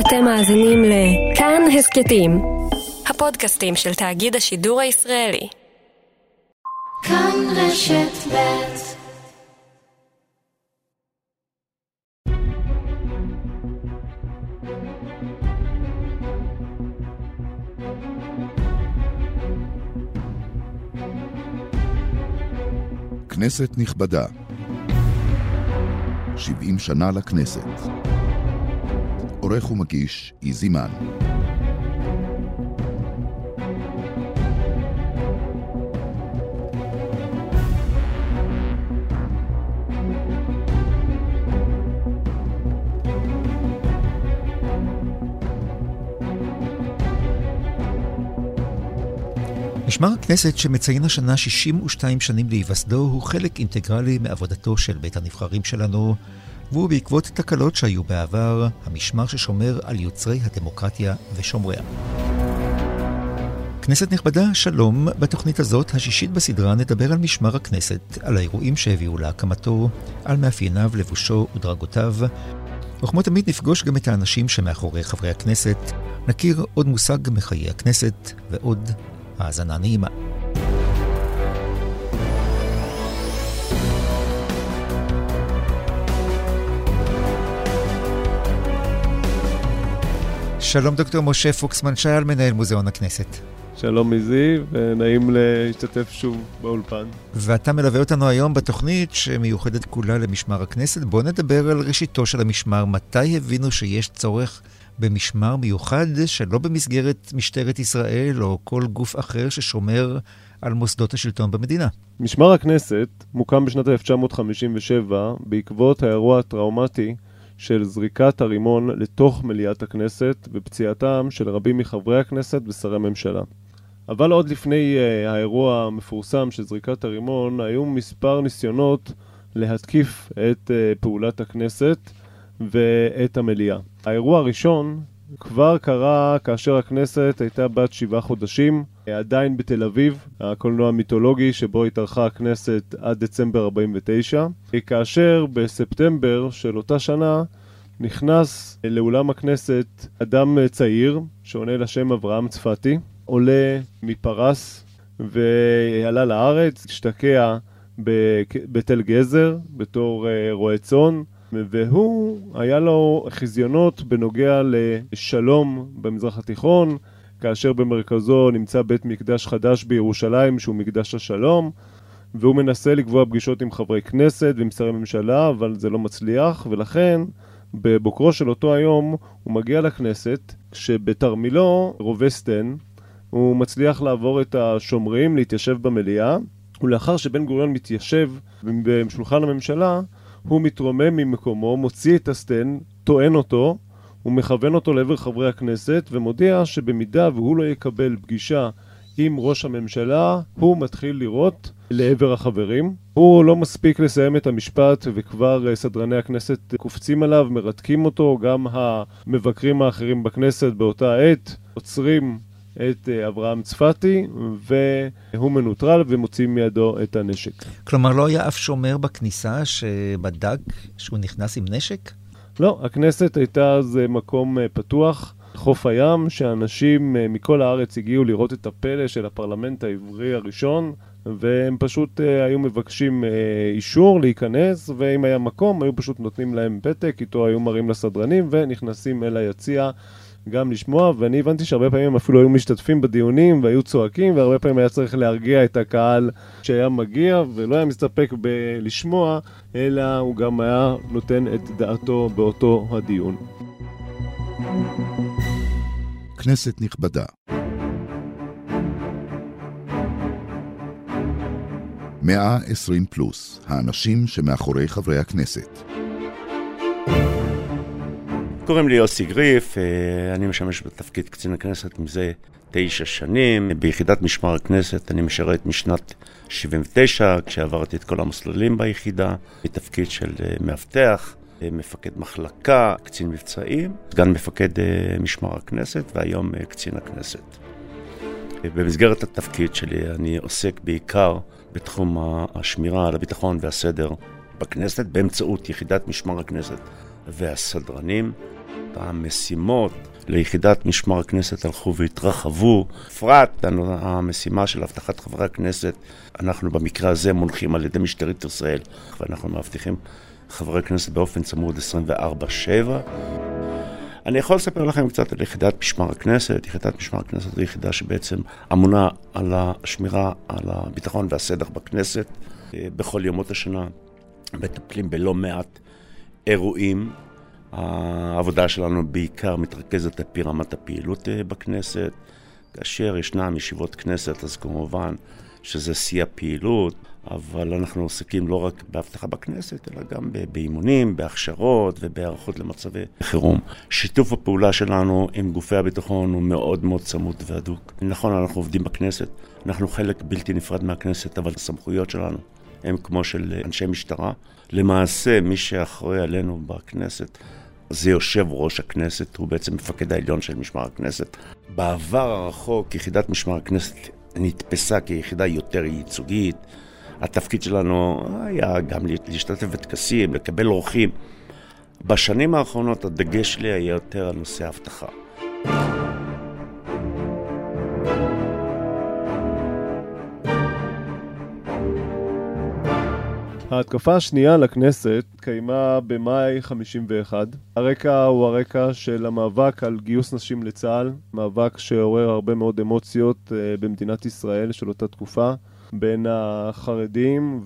אתם מאזינים לכאן הסכתים, הפודקאסטים של תאגיד השידור הישראלי. כאן רשת ב' כנסת נכבדה, 70 שנה לכנסת. עורך ומגיש איזי מן. משמר הכנסת שמציין השנה 62 שנים להיווסדו הוא חלק אינטגרלי מעבודתו של בית הנבחרים שלנו, והוא בעקבות תקלות שהיו בעבר, המשמר ששומר על יוצרי הדמוקרטיה ושומריה. כנסת נכבדה, שלום. בתוכנית הזאת, השישית בסדרה, נדבר על משמר הכנסת, על האירועים שהביאו להקמתו, על מאפייניו, לבושו ודרגותיו. וכמו תמיד נפגוש גם את האנשים שמאחורי חברי הכנסת, נכיר עוד מושג מחיי הכנסת ועוד האזנה נעימה. שלום דוקטור משה פוקסמן שייל, מנהל מוזיאון הכנסת. שלום מזי, ונעים להשתתף שוב באולפן. ואתה מלווה אותנו היום בתוכנית שמיוחדת כולה למשמר הכנסת. בוא נדבר על ראשיתו של המשמר. מתי הבינו שיש צורך במשמר מיוחד שלא במסגרת משטרת ישראל או כל גוף אחר ששומר על מוסדות השלטון במדינה? משמר הכנסת מוקם בשנת 1957 בעקבות האירוע הטראומטי של זריקת הרימון לתוך מליאת הכנסת ופציעתם של רבים מחברי הכנסת ושרי ממשלה. אבל עוד לפני uh, האירוע המפורסם של זריקת הרימון, היו מספר ניסיונות להתקיף את uh, פעולת הכנסת ואת המליאה. האירוע הראשון כבר קרה כאשר הכנסת הייתה בת שבעה חודשים, עדיין בתל אביב, הקולנוע המיתולוגי שבו התארחה הכנסת עד דצמבר 49, כאשר בספטמבר של אותה שנה נכנס לאולם הכנסת אדם צעיר שעונה לשם אברהם צפתי, עולה מפרס ועלה לארץ, השתקע בתל גזר בתור אה, רועה צאן והוא, היה לו חזיונות בנוגע לשלום במזרח התיכון, כאשר במרכזו נמצא בית מקדש חדש בירושלים שהוא מקדש השלום, והוא מנסה לקבוע פגישות עם חברי כנסת ועם שרי ממשלה, אבל זה לא מצליח, ולכן בבוקרו של אותו היום הוא מגיע לכנסת, כשבתרמילו רובה סטן, הוא מצליח לעבור את השומרים, להתיישב במליאה, ולאחר שבן גוריון מתיישב בשולחן הממשלה, הוא מתרומם ממקומו, מוציא את הסטן, טוען אותו, הוא מכוון אותו לעבר חברי הכנסת ומודיע שבמידה והוא לא יקבל פגישה עם ראש הממשלה, הוא מתחיל לירות לעבר החברים. הוא לא מספיק לסיים את המשפט וכבר אה, סדרני הכנסת קופצים עליו, מרתקים אותו, גם המבקרים האחרים בכנסת באותה עת עוצרים את אה, אברהם צפתי, והוא מנוטרל ומוציא מידו את הנשק. כלומר, לא היה אף שומר בכניסה שבדק שהוא נכנס עם נשק? לא, הכנסת הייתה אז אה, מקום אה, פתוח, חוף הים, שאנשים מכל הארץ הגיעו לראות את הפלא של הפרלמנט העברי הראשון, והם פשוט היו מבקשים אישור להיכנס, ואם היה מקום, היו פשוט נותנים להם פתק, איתו היו מראים לסדרנים, ונכנסים אל היציע. גם לשמוע, ואני הבנתי שהרבה פעמים הם אפילו היו משתתפים בדיונים והיו צועקים, והרבה פעמים היה צריך להרגיע את הקהל שהיה מגיע, ולא היה מסתפק בלשמוע, אלא הוא גם היה נותן את דעתו באותו הדיון. כנסת נכבדה מאה עשרים פלוס, האנשים שמאחורי חברי הכנסת. קוראים לי יוסי גריף, אה, אני משמש בתפקיד קצין הכנסת מזה תשע שנים. ביחידת משמר הכנסת אני משרת משנת 79, כשעברתי את כל המסלולים ביחידה, בתפקיד של אה, מאבטח, אה, מפקד מחלקה, קצין מבצעים, סגן מפקד משמר הכנסת והיום קצין הכנסת. במסגרת התפקיד שלי אני עוסק בעיקר בתחום השמירה על הביטחון והסדר בכנסת באמצעות יחידת משמר הכנסת והסדרנים. המשימות ליחידת משמר הכנסת הלכו והתרחבו. בפרט המשימה של אבטחת חברי הכנסת, אנחנו במקרה הזה מונחים על ידי משטרת ישראל, ואנחנו מבטיחים חברי הכנסת באופן צמוד 24-7. אני יכול לספר לכם קצת על יחידת משמר הכנסת. יחידת משמר הכנסת זו יחידה שבעצם אמונה על השמירה על הביטחון והסדר בכנסת. בכל ימות השנה מטפלים בלא מעט אירועים. העבודה שלנו בעיקר מתרכזת על פי רמת הפעילות אה, בכנסת. כאשר ישנם ישיבות כנסת, אז כמובן שזה שיא הפעילות, אבל אנחנו עוסקים לא רק באבטחה בכנסת, אלא גם באימונים, בהכשרות ובהיערכות למצבי חירום. שיתוף הפעולה שלנו עם גופי הביטחון הוא מאוד מאוד צמוד והדוק. נכון, אנחנו עובדים בכנסת, אנחנו חלק בלתי נפרד מהכנסת, אבל הסמכויות שלנו הן כמו של אנשי משטרה. למעשה, מי שאחראי עלינו בכנסת זה יושב ראש הכנסת, הוא בעצם מפקד העליון של משמר הכנסת. בעבר הרחוק יחידת משמר הכנסת נתפסה כיחידה יותר ייצוגית. התפקיד שלנו היה גם להשתתף בטקסים, לקבל אורחים. בשנים האחרונות הדגש שלי היה יותר על נושא האבטחה. ההתקפה השנייה לכנסת התקיימה במאי 51. הרקע הוא הרקע של המאבק על גיוס נשים לצה"ל, מאבק שעורר הרבה מאוד אמוציות uh, במדינת ישראל של אותה תקופה, בין החרדים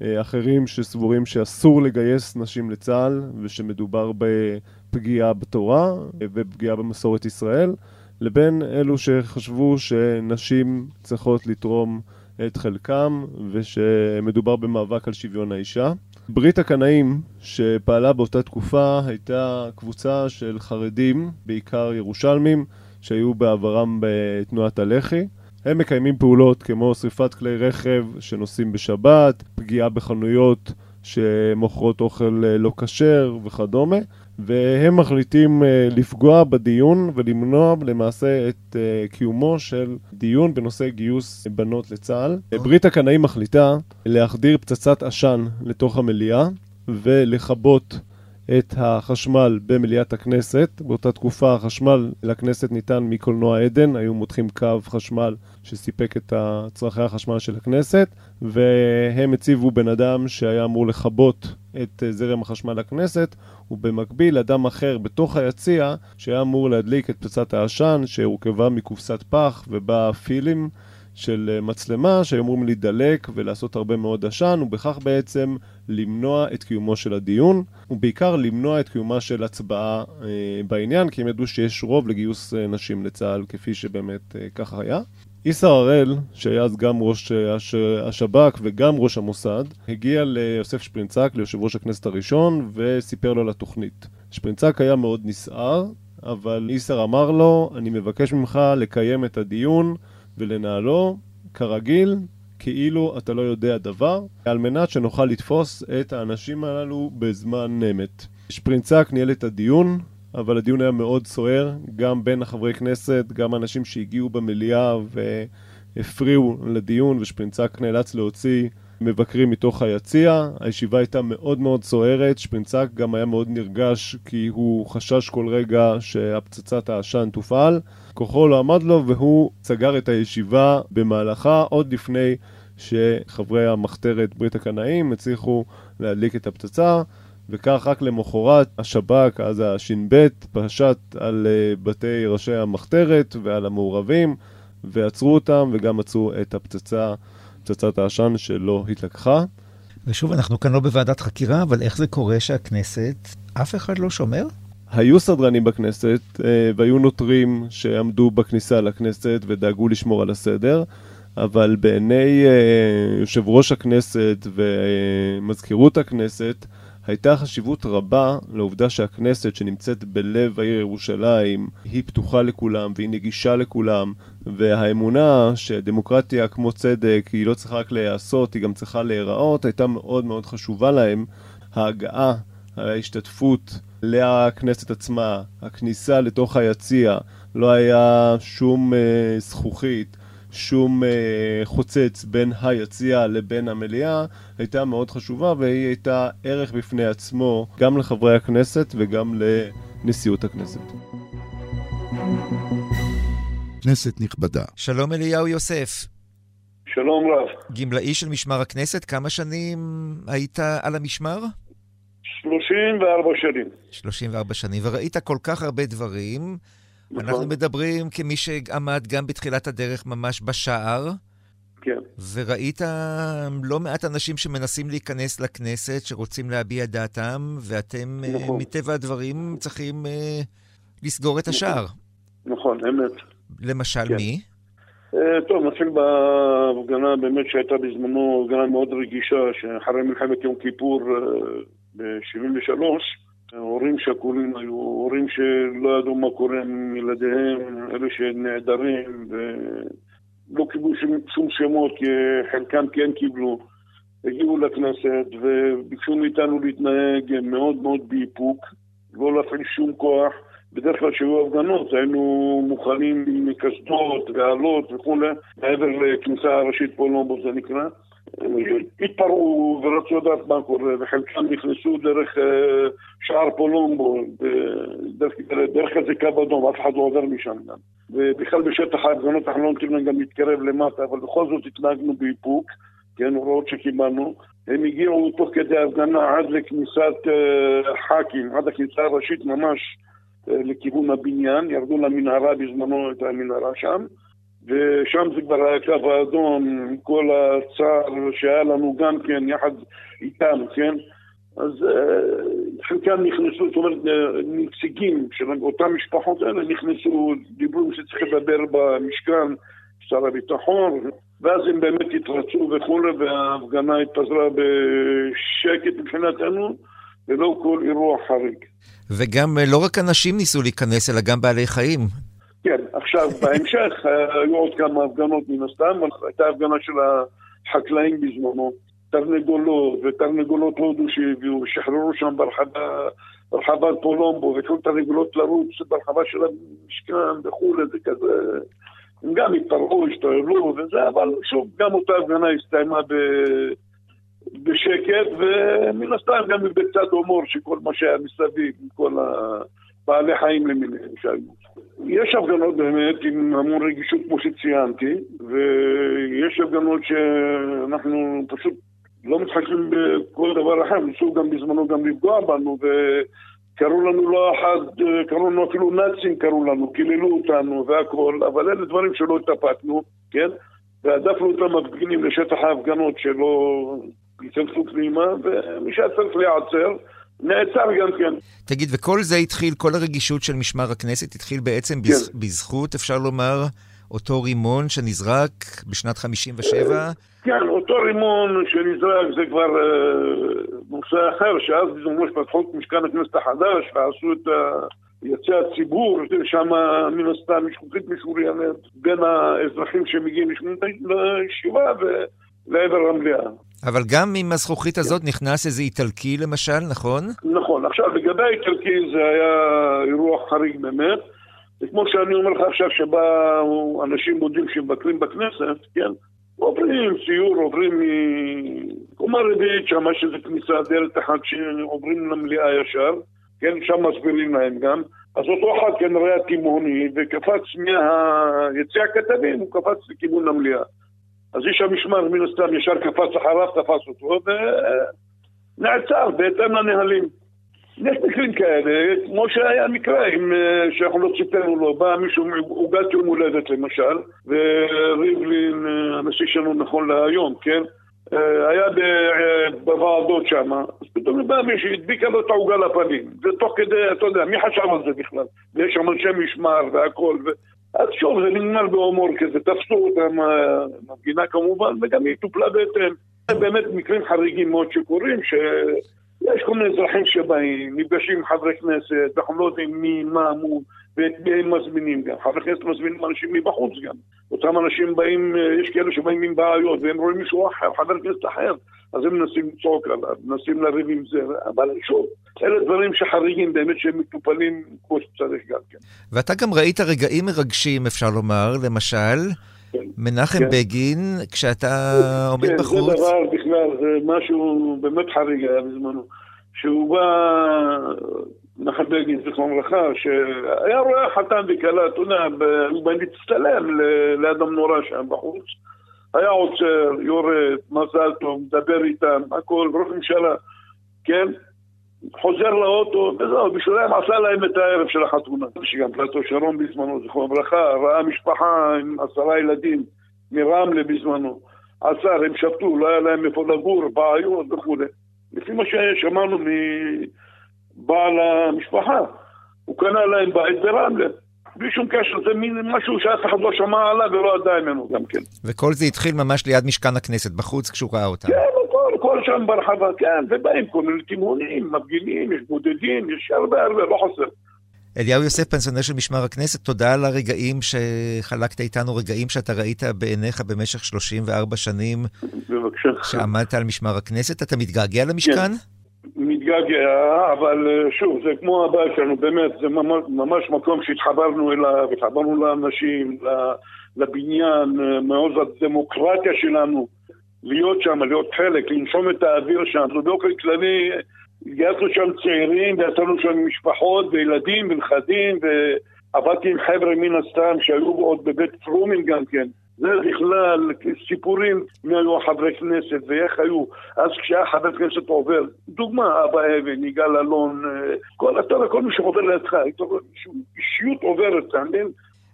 ואחרים שסבורים שאסור לגייס נשים לצה"ל ושמדובר בפגיעה בתורה ופגיעה במסורת ישראל, לבין אלו שחשבו שנשים צריכות לתרום את חלקם, ושמדובר במאבק על שוויון האישה. ברית הקנאים שפעלה באותה תקופה הייתה קבוצה של חרדים, בעיקר ירושלמים, שהיו בעברם בתנועת הלח"י. הם מקיימים פעולות כמו שריפת כלי רכב שנוסעים בשבת, פגיעה בחנויות שמוכרות אוכל לא כשר וכדומה. והם מחליטים אה, לפגוע בדיון ולמנוע למעשה את אה, קיומו של דיון בנושא גיוס בנות לצה"ל. ברית הקנאים מחליטה להחדיר פצצת עשן לתוך המליאה ולכבות את החשמל במליאת הכנסת. באותה תקופה החשמל לכנסת ניתן מקולנוע עדן, היו מותחים קו חשמל שסיפק את צרכי החשמל של הכנסת, והם הציבו בן אדם שהיה אמור לכבות את זרם החשמל לכנסת, ובמקביל אדם אחר בתוך היציע שהיה אמור להדליק את פצצת העשן שהורכבה מקופסת פח ובה פילים של אה, מצלמה שהיו אמורים להידלק ולעשות הרבה מאוד עשן ובכך בעצם למנוע את קיומו של הדיון ובעיקר למנוע את קיומה של הצבעה אה, בעניין כי הם ידעו שיש רוב לגיוס אה, נשים לצה"ל כפי שבאמת אה, ככה היה. איסר הראל, שהיה אז גם ראש הש... השב"כ וגם ראש המוסד, הגיע ליוסף שפרינצק, ליושב ראש הכנסת הראשון, וסיפר לו על התוכנית. שפרינצק היה מאוד נסער, אבל איסר אמר לו, אני מבקש ממך לקיים את הדיון ולנהלו, כרגיל, כאילו אתה לא יודע דבר, על מנת שנוכל לתפוס את האנשים הללו בזמן אמת. שפרינצק ניהל את הדיון, אבל הדיון היה מאוד סוער, גם בין החברי כנסת, גם אנשים שהגיעו במליאה והפריעו לדיון, ושפרינצק נאלץ להוציא מבקרים מתוך היציע. הישיבה הייתה מאוד מאוד סוערת, שפרינצק גם היה מאוד נרגש כי הוא חשש כל רגע שהפצצת העשן תופעל. כוחו לא עמד לו והוא סגר את הישיבה במהלכה עוד לפני שחברי המחתרת ברית הקנאים הצליחו להדליק את הפצצה. וכך רק למחרת השב"כ, אז הש"ב, פשט על אה, בתי ראשי המחתרת ועל המעורבים ועצרו אותם וגם מצאו את הפצצה, פצצת העשן שלא התלקחה. ושוב, אנחנו כאן לא בוועדת חקירה, אבל איך זה קורה שהכנסת, אף אחד לא שומר? היו סדרנים בכנסת אה, והיו נוטרים שעמדו בכניסה לכנסת ודאגו לשמור על הסדר, אבל בעיני אה, יושב ראש הכנסת ומזכירות הכנסת, הייתה חשיבות רבה לעובדה שהכנסת שנמצאת בלב העיר ירושלים היא פתוחה לכולם והיא נגישה לכולם והאמונה שדמוקרטיה כמו צדק היא לא צריכה רק להיעשות, היא גם צריכה להיראות, הייתה מאוד מאוד חשובה להם. ההגעה, ההשתתפות לכנסת עצמה, הכניסה לתוך היציע, לא היה שום uh, זכוכית, שום אה, חוצץ בין היציע לבין המליאה, הייתה מאוד חשובה והיא הייתה ערך בפני עצמו גם לחברי הכנסת וגם לנשיאות הכנסת. כנסת נכבדה. שלום אליהו יוסף. שלום רב. גמלאי של משמר הכנסת, כמה שנים היית על המשמר? 34 שנים. 34 שנים, וראית כל כך הרבה דברים. נכון. אנחנו מדברים כמי שעמד גם בתחילת הדרך ממש בשער. כן. וראית לא מעט אנשים שמנסים להיכנס לכנסת, שרוצים להביע דעתם, ואתם, נכון. מטבע הדברים, צריכים uh, לסגור את השער. נכון, אמת. למשל כן. מי? Uh, טוב, נתחיל בהפגנה באמת שהייתה בזמנו הפגנה מאוד רגישה, שאחרי מלחמת יום כיפור uh, ב-73, הורים שכולים היו, הורים שלא ידעו מה קורה עם ילדיהם, אלה שנעדרים ולא קיבלו שום, שמות, כי חלקם כן קיבלו. הגיעו לכנסת וביקשו מאיתנו להתנהג מאוד מאוד באיפוק, לא להפעיל שום כוח. בדרך כלל כשהיו הפגנות היינו מוכנים עם קסדות ועלות וכולי, מעבר לכניסה הראשית פולומבו זה נקרא. התפרעו ורצו לדעת מה קורה, וחלקם נכנסו דרך אה, שער פולומבו, דרך, דרך קו אדום, אף אחד לא עובר משם גם. ובכלל בשטח ההפגנות אנחנו לא נותנים להם גם להתקרב למטה, אבל בכל זאת התנהגנו באיפוק, כן, הוראות שקיבלנו. הם הגיעו תוך כדי ההפגנה עד לכניסת uh, ח"כים, עד הכניסה הראשית ממש uh, לכיוון הבניין, ירדו למנהרה בזמנו, את המנהרה שם. ושם זה כבר היה קו האדום, עם כל הצער שהיה לנו גם כן, יחד איתם, כן? אז אה, חלקם נכנסו, זאת אומרת, אה, נציגים של אותן משפחות האלה נכנסו, דיברו שצריך לדבר במשכן, שר הביטחון, ואז הם באמת התרצו וכולי, וההפגנה התפזרה בשקט מבחינתנו, ולא כל אירוע חריג. וגם אה, לא רק אנשים ניסו להיכנס, אלא גם בעלי חיים. כן, עכשיו בהמשך אה, היו עוד כמה הפגנות מן הסתם, הייתה הפגנה של החקלאים בזמנו, תרנגולות ותרנגולות הודו שהביאו, שחררו שם ברחבה, ברחבת פולומבו, והתחילו תרנגולות לרוץ ברחבה של המשכן וכולי, זה כזה... הם גם התפרעו, השתוללו וזה, אבל שוב, גם אותה הפגנה הסתיימה ב... בשקט, ומן הסתם גם בקצת הומור שכל מה שהיה מסביב, כל הבעלי חיים למיניהם שהיו. יש הפגנות באמת עם המון רגישות כמו שציינתי, ויש הפגנות שאנחנו פשוט לא מתחשבים בכל דבר אחר, ניסו גם בזמנו גם לפגוע בנו, וקראו לנו לא אחת, קראו לנו אפילו נאצים קראו לנו, קיללו אותנו והכל, אבל אלה דברים שלא התאפקנו, כן? והעדפנו אותם מפגינים לשטח ההפגנות שלא ייכנסו פנימה, ומי שהיה צריך להיעצר נעצר גם כן. תגיד, וכל זה התחיל, כל הרגישות של משמר הכנסת התחיל בעצם כן. בז, בזכות, אפשר לומר, אותו רימון שנזרק בשנת 57? כן, אותו רימון שנזרק זה כבר אה, נושא אחר, שאז בזמנו שפתחו את משכן הכנסת החדש ועשו את ה... יצא הציבור, שם מן הסתם יש חוקית משוריינת בין האזרחים שמגיעים לישיבה ולעבר המליאה. אבל גם עם הזכוכית הזאת נכנס איזה איטלקי למשל, נכון? נכון. עכשיו, לגבי האיטלקי זה היה אירוע חריג באמת. זה כמו שאני אומר לך עכשיו שבאו אנשים מודים שמבקרים בכנסת, כן? עוברים סיור, עוברים מקומה רביעית שם, יש איזה כניסה, דלת אחת שעוברים למליאה ישר, כן? שם מסבירים להם גם. אז אותו אחד כנראה תימהוני וקפץ מהיציע הכתבים, הוא קפץ לכיוון המליאה. אז איש המשמר מן הסתם ישר קפץ אחריו, תפס אותו, ונעצר בהתאם לנהלים. יש מקרים כאלה, כמו שהיה מקרה עם, אה, שאנחנו לא ציפינו לו, בא מישהו עוגת יום הולדת למשל, וריבלין, אה, הנשיא שלנו נכון להיום, כן? אה, היה בוועדות שם, אז פתאום בא מישהו, הדביקה לו את העוגה לפנים, ותוך כדי, אתה יודע, מי חשב על זה בכלל? ויש שם אנשי משמר והכל, ו... אז שוב, זה נגמר בהומור כזה, תפסו אותם, המפגינה כמובן, וגם היא טופלה בהתאם. זה באמת מקרים חריגים מאוד שקורים, שיש כל מיני אזרחים שבאים, נפגשים עם חברי כנסת, אנחנו לא יודעים מי, מה, מו, ואת מי הם מזמינים גם. חברי כנסת מזמינים אנשים מבחוץ גם. אותם אנשים באים, יש כאלה שבאים עם בעיות, והם רואים מישהו אחר, חבר כנסת אחר, אז הם מנסים לצעוק עליו, מנסים לריב עם זה, אבל שוב, אלה דברים שחריגים באמת שהם מטופלים כמו שצריך גם כן. ואתה גם ראית רגעים מרגשים, אפשר לומר, למשל, מנחם כן. בגין, כשאתה עומד כן, בחוץ... כן, זה דבר בכלל, זה משהו באמת חריג היה בזמנו. שהוא בא, נחל בגין, זיכרון לברכה, שהיה רואה חתן וכלה, אתה יודע, הוא בא להצטלם ליד המנורה שם בחוץ. היה עוצר, יורד, מזל טוב, מדבר איתם, הכל, ראש ממשלה, כן? חוזר לאוטו, וזהו, בשבילם עשה להם את הערב של החתונה. שגם פלטו שרון בזמנו, זכרו לברכה, ראה משפחה עם עשרה ילדים מרמלה בזמנו. עצר, הם שבתו, לא היה להם איפה לגור, בעיות וכולי. לפי מה ששמענו מבעל המשפחה, הוא קנה להם בית ברמלה. בלי שום קשר, זה מין משהו שאף אחד לא שמע עליו ולא ידע ממנו גם כן. וכל זה התחיל ממש ליד משכן הכנסת, בחוץ, כשהוא ראה אותם. כן, הכל, הכל שם ברחבה, כן, ובאים כל מיני תימונים, מפגינים, יש בודדים, יש הרבה הרבה, לא חסר. אליהו יוסף, פנסיונר של משמר הכנסת, תודה על הרגעים שחלקת איתנו, רגעים שאתה ראית בעיניך במשך 34 שנים. בבקשה. שעמדת על משמר הכנסת. אתה מתגעגע למשכן? כן. מתגעגע, אבל אה, שוב, זה כמו הבית שלנו, באמת, זה ממש, מקום שהתחברנו אליו, התחברנו לאנשים, לבניין, אה, מעוז הדמוקרטיה שלנו, להיות שם, להיות חלק, לנשום את האוויר שם. זה באופן כללי, גייסנו שם צעירים, ויצאנו שם משפחות וילדים ונכדים, ועבדתי עם חבר'ה מן הסתם שהיו עוד בבית פרומים גם כן. זה בכלל סיפורים מי היו החברי כנסת ואיך היו. אז כשהיה חבר כנסת עובר, דוגמה, אבא אבן, יגאל אלון, אה, כל, אתה כל מי שעובר לידך, אישיות עוברת, אתה מבין?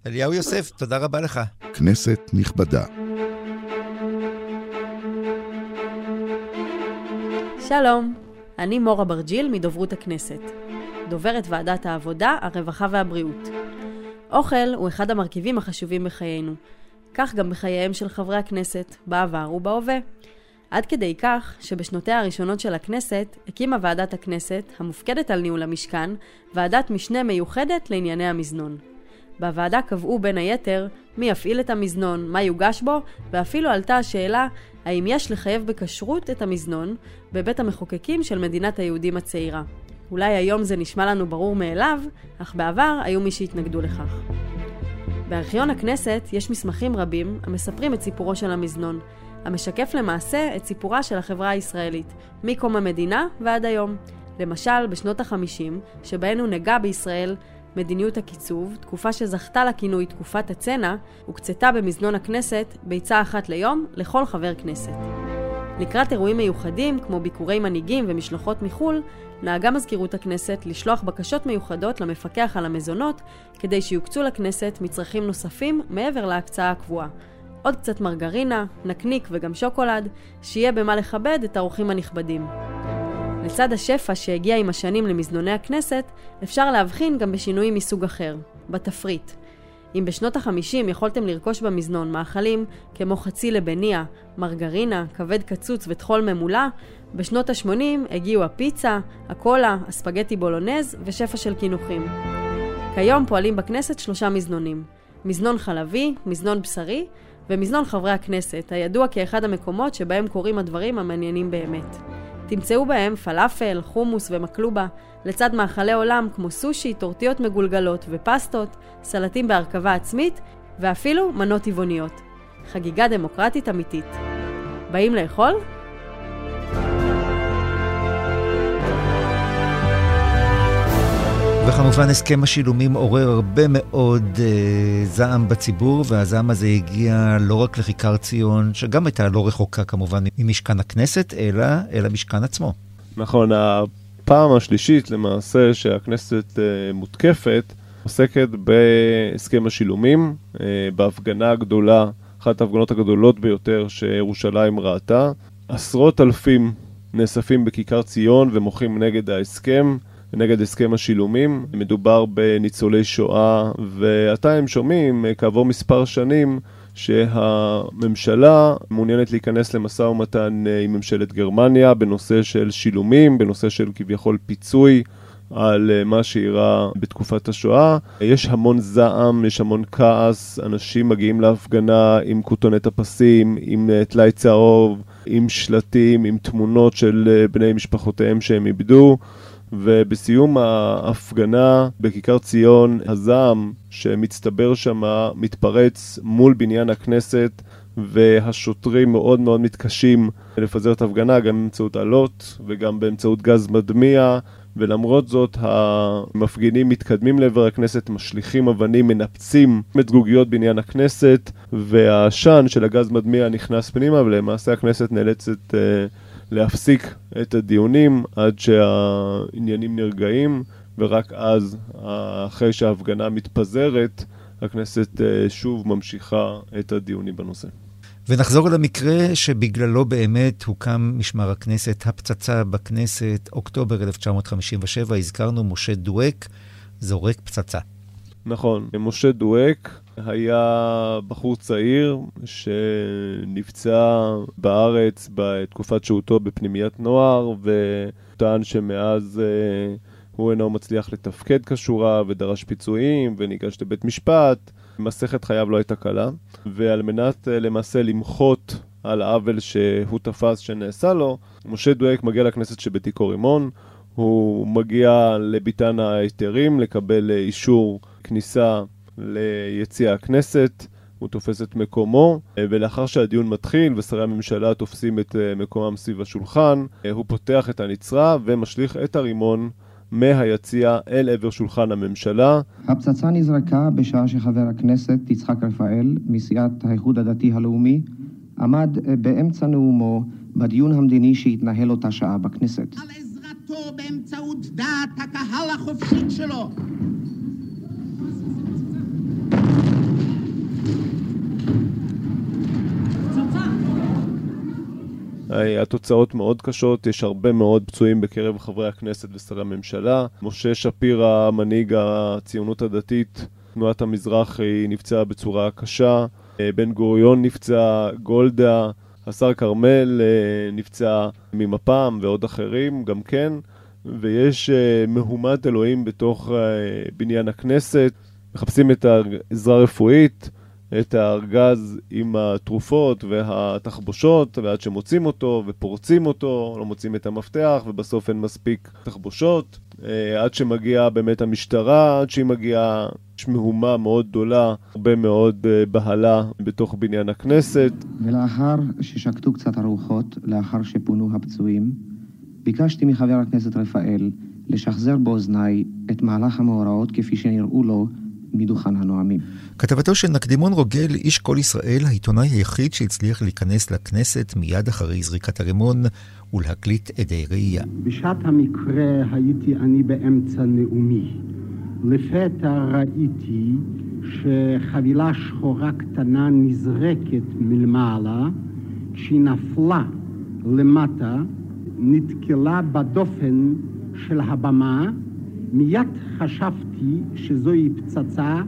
אליהו יוסף, תודה רבה לך. כנסת נכבדה. שלום, אני מורה ברג'יל מדוברות הכנסת, דוברת ועדת העבודה, הרווחה והבריאות. אוכל הוא אחד המרכיבים החשובים בחיינו, כך גם בחייהם של חברי הכנסת, בעבר ובהווה. עד כדי כך שבשנותיה הראשונות של הכנסת הקימה ועדת הכנסת, המופקדת על ניהול המשכן, ועדת משנה מיוחדת לענייני המזנון. בוועדה קבעו בין היתר מי יפעיל את המזנון, מה יוגש בו, ואפילו עלתה השאלה האם יש לחייב בכשרות את המזנון בבית המחוקקים של מדינת היהודים הצעירה. אולי היום זה נשמע לנו ברור מאליו, אך בעבר היו מי שהתנגדו לכך. בארכיון הכנסת יש מסמכים רבים המספרים את סיפורו של המזנון, המשקף למעשה את סיפורה של החברה הישראלית, מקום המדינה ועד היום. למשל, בשנות ה-50, שבהן הונהגה בישראל מדיניות הקיצוב, תקופה שזכתה לכינוי תקופת הצנע, הוקצתה במזנון הכנסת ביצה אחת ליום לכל חבר כנסת. לקראת אירועים מיוחדים, כמו ביקורי מנהיגים ומשלחות מחו"ל, נהגה מזכירות הכנסת לשלוח בקשות מיוחדות למפקח על המזונות, כדי שיוקצו לכנסת מצרכים נוספים מעבר להקצאה הקבועה. עוד קצת מרגרינה, נקניק וגם שוקולד, שיהיה במה לכבד את האורחים הנכבדים. לצד השפע שהגיע עם השנים למזנוני הכנסת, אפשר להבחין גם בשינויים מסוג אחר, בתפריט. אם בשנות ה-50 יכולתם לרכוש במזנון מאכלים כמו חצי לבניה, מרגרינה, כבד קצוץ וטחול ממולא, בשנות ה-80 הגיעו הפיצה, הקולה, הספגטי בולונז ושפע של קינוחים. כיום פועלים בכנסת שלושה מזנונים מזנון חלבי, מזנון בשרי ומזנון חברי הכנסת, הידוע כאחד המקומות שבהם קורים הדברים המעניינים באמת. תמצאו בהם פלאפל, חומוס ומקלובה, לצד מאכלי עולם כמו סושי, טורטיות מגולגלות ופסטות, סלטים בהרכבה עצמית ואפילו מנות טבעוניות. חגיגה דמוקרטית אמיתית. באים לאכול? וכמובן הסכם השילומים עורר הרבה מאוד אה, זעם בציבור, והזעם הזה הגיע לא רק לכיכר ציון, שגם הייתה לא רחוקה כמובן ממשכן הכנסת, אלא אל המשכן עצמו. נכון, הפעם השלישית למעשה שהכנסת אה, מותקפת, עוסקת בהסכם השילומים, אה, בהפגנה הגדולה, אחת ההפגנות הגדולות ביותר שירושלים ראתה. עשרות אלפים נאספים בכיכר ציון ומוחים נגד ההסכם. נגד הסכם השילומים. מדובר בניצולי שואה, ועתה הם שומעים אה, כעבור מספר שנים שהממשלה מעוניינת להיכנס למשא ומתן אה, עם ממשלת גרמניה בנושא של שילומים, בנושא של כביכול פיצוי. על אה, מה שאירע בתקופת השואה. יש המון זעם, יש המון כעס, אנשים מגיעים להפגנה עם כותונת הפסים, עם טלאי צהוב, עם שלטים, עם תמונות של בני משפחותיהם שהם איבדו. ובסיום ההפגנה בכיכר ציון, הזעם שמצטבר שם מתפרץ מול בניין הכנסת, והשוטרים מאוד מאוד מתקשים לפזר את ההפגנה, גם באמצעות אלות וגם באמצעות גז מדמיע, ולמרות זאת המפגינים מתקדמים לעבר הכנסת, משליכים אבנים, מנפצים את זגוגיות בניין הכנסת, והעשן של הגז מדמיע נכנס פנימה, ולמעשה הכנסת נאלצת uh, להפסיק את הדיונים עד שהעניינים נרגעים, ורק אז, אחרי שההפגנה מתפזרת, הכנסת uh, שוב ממשיכה את הדיונים בנושא. ונחזור אל המקרה שבגללו באמת הוקם משמר הכנסת, הפצצה בכנסת, אוקטובר 1957, הזכרנו משה דואק, זורק פצצה. נכון, משה דואק היה בחור צעיר שנפצע בארץ בתקופת שהותו בפנימיית נוער, וטען שמאז אה, הוא אינו מצליח לתפקד כשורה ודרש פיצויים וניגש לבית משפט. מסכת חייו לא הייתה קלה, ועל מנת אה, למעשה למחות על העוול שהוא תפס שנעשה לו, משה דואק מגיע לכנסת שבתיקו רימון, הוא מגיע לביתן ההיתרים לקבל אה, אישור כניסה ליציע הכנסת, הוא תופס את מקומו, אה, ולאחר שהדיון מתחיל ושרי הממשלה תופסים את מקומם סביב השולחן, הוא פותח את הנצרה ומשליך את הרימון מהיציע אל עבר שולחן הממשלה. הפצצה נזרקה בשעה שחבר הכנסת יצחק רפאל, מסיעת האיחוד הדתי הלאומי, עמד באמצע נאומו בדיון המדיני שהתנהל אותה שעה בכנסת. על עזרתו באמצעות דעת הקהל החופשית שלו. התוצאות מאוד קשות, יש הרבה מאוד פצועים בקרב חברי הכנסת ושרי הממשלה. משה שפירא, מנהיג הציונות הדתית, תנועת המזרח, היא נפצעה בצורה קשה. אה, בן גוריון נפצע, גולדה, השר כרמל אה, נפצע ממפ"ם ועוד אחרים גם כן. ויש אה, מהומת אלוהים בתוך בניין הכנסת, מחפשים את העזרה הרפואית. את הארגז עם התרופות והתחבושות, ועד שמוצאים אותו ופורצים אותו, לא מוצאים את המפתח, ובסוף אין מספיק תחבושות. אה, עד שמגיעה באמת המשטרה, עד שהיא מגיעה, יש מהומה מאוד גדולה, הרבה מאוד אה, בהלה בתוך בניין הכנסת. ולאחר ששקטו קצת הרוחות, לאחר שפונו הפצועים, ביקשתי מחבר הכנסת רפאל לשחזר באוזניי את מהלך המאורעות כפי שנראו לו מדוכן הנואמים. כתבתו של נקדימון רוגל, איש כל ישראל, העיתונאי היחיד שהצליח להיכנס לכנסת מיד אחרי זריקת הרימון ולהקליט עדי ראייה. בשעת המקרה הייתי אני באמצע נאומי. לפתע ראיתי שחבילה שחורה קטנה נזרקת מלמעלה, כשהיא נפלה למטה, נתקלה בדופן של הבמה, מיד חשבתי שזוהי פצצה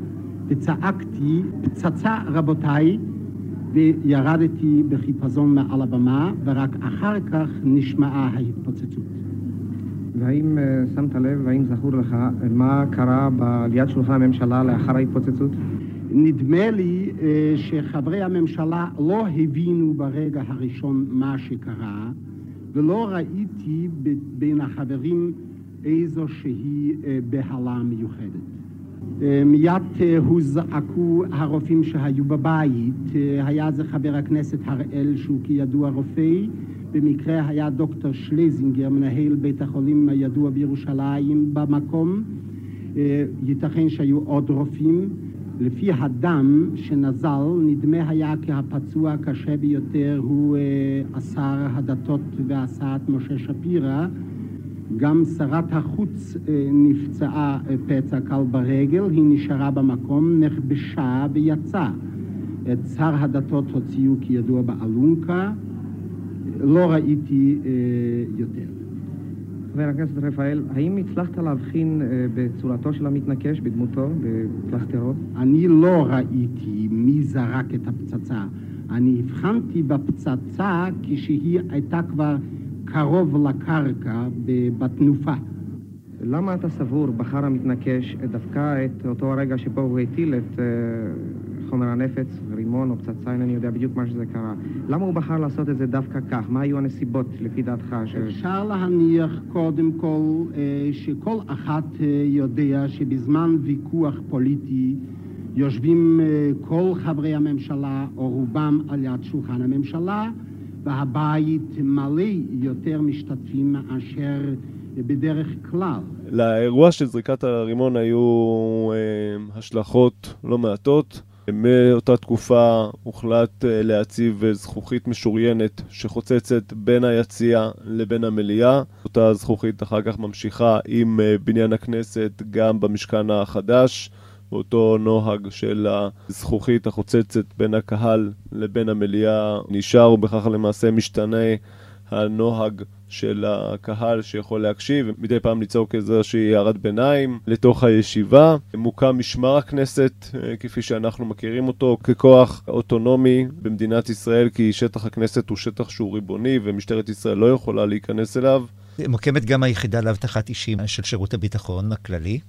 וצעקתי, פצצה רבותיי, וירדתי בחיפזון מעל הבמה, ורק אחר כך נשמעה ההתפוצצות. והאם אה, שמת לב, האם זכור לך, מה קרה ליד שולחן הממשלה לאחר ההתפוצצות? נדמה לי אה, שחברי הממשלה לא הבינו ברגע הראשון מה שקרה, ולא ראיתי בין החברים איזושהי אה, בהלה מיוחדת. אה, מיד אה, הוזעקו הרופאים שהיו בבית, היה זה חבר הכנסת הראל שהוא כידוע רופא, במקרה היה דוקטור שלזינגר, מנהל בית החולים הידוע בירושלים במקום, ייתכן שהיו עוד רופאים. לפי הדם שנזל, נדמה היה כי הפצוע הקשה ביותר הוא השר הדתות והסעת משה שפירא, גם שרת החוץ אה, נפצעה אה, פצע קל ברגל, היא נשארה במקום, נכבשה ויצאה. את שר הדתות הוציאו כידוע באלונקה, לא ראיתי אה, יותר. חבר הכנסת רפאל, האם הצלחת להבחין בצורתו של המתנקש, בדמותו, בפלסטרות? אני לא ראיתי מי זרק את הפצצה. אני הבחנתי בפצצה כשהיא הייתה כבר קרוב לקרקע בתנופה. למה אתה סבור, בחר המתנקש, דווקא את אותו הרגע שבו הוא הטיל את uh, חומר הנפץ, רימון או פצצה, אינני יודע בדיוק מה שזה קרה. למה הוא בחר לעשות את זה דווקא כך? מה היו הנסיבות, לפי דעתך? ש... אפשר להניח קודם כל אה, שכל אחת אה, יודע שבזמן ויכוח פוליטי יושבים אה, כל חברי הממשלה, או רובם על יד שולחן הממשלה, והבית מלא יותר משתתפים מאשר בדרך כלל. לאירוע של זריקת הרימון היו אה, השלכות לא מעטות. מאותה תקופה הוחלט אה, להציב זכוכית משוריינת שחוצצת בין היציע לבין המליאה. אותה זכוכית אחר כך ממשיכה עם אה, בניין הכנסת גם במשכן החדש. אותו נוהג של הזכוכית החוצצת בין הקהל לבין המליאה נשאר, ובכך למעשה משתנה הנוהג של הקהל שיכול להקשיב, מדי פעם לצעוק איזושהי הערת ביניים לתוך הישיבה. מוקם משמר הכנסת, אה, כפי שאנחנו מכירים אותו, ככוח אוטונומי במדינת ישראל, כי שטח הכנסת הוא שטח שהוא ריבוני ומשטרת ישראל לא יכולה להיכנס אליו. מוקמת גם היחידה לאבטחת אישים של שירות הביטחון הכללי.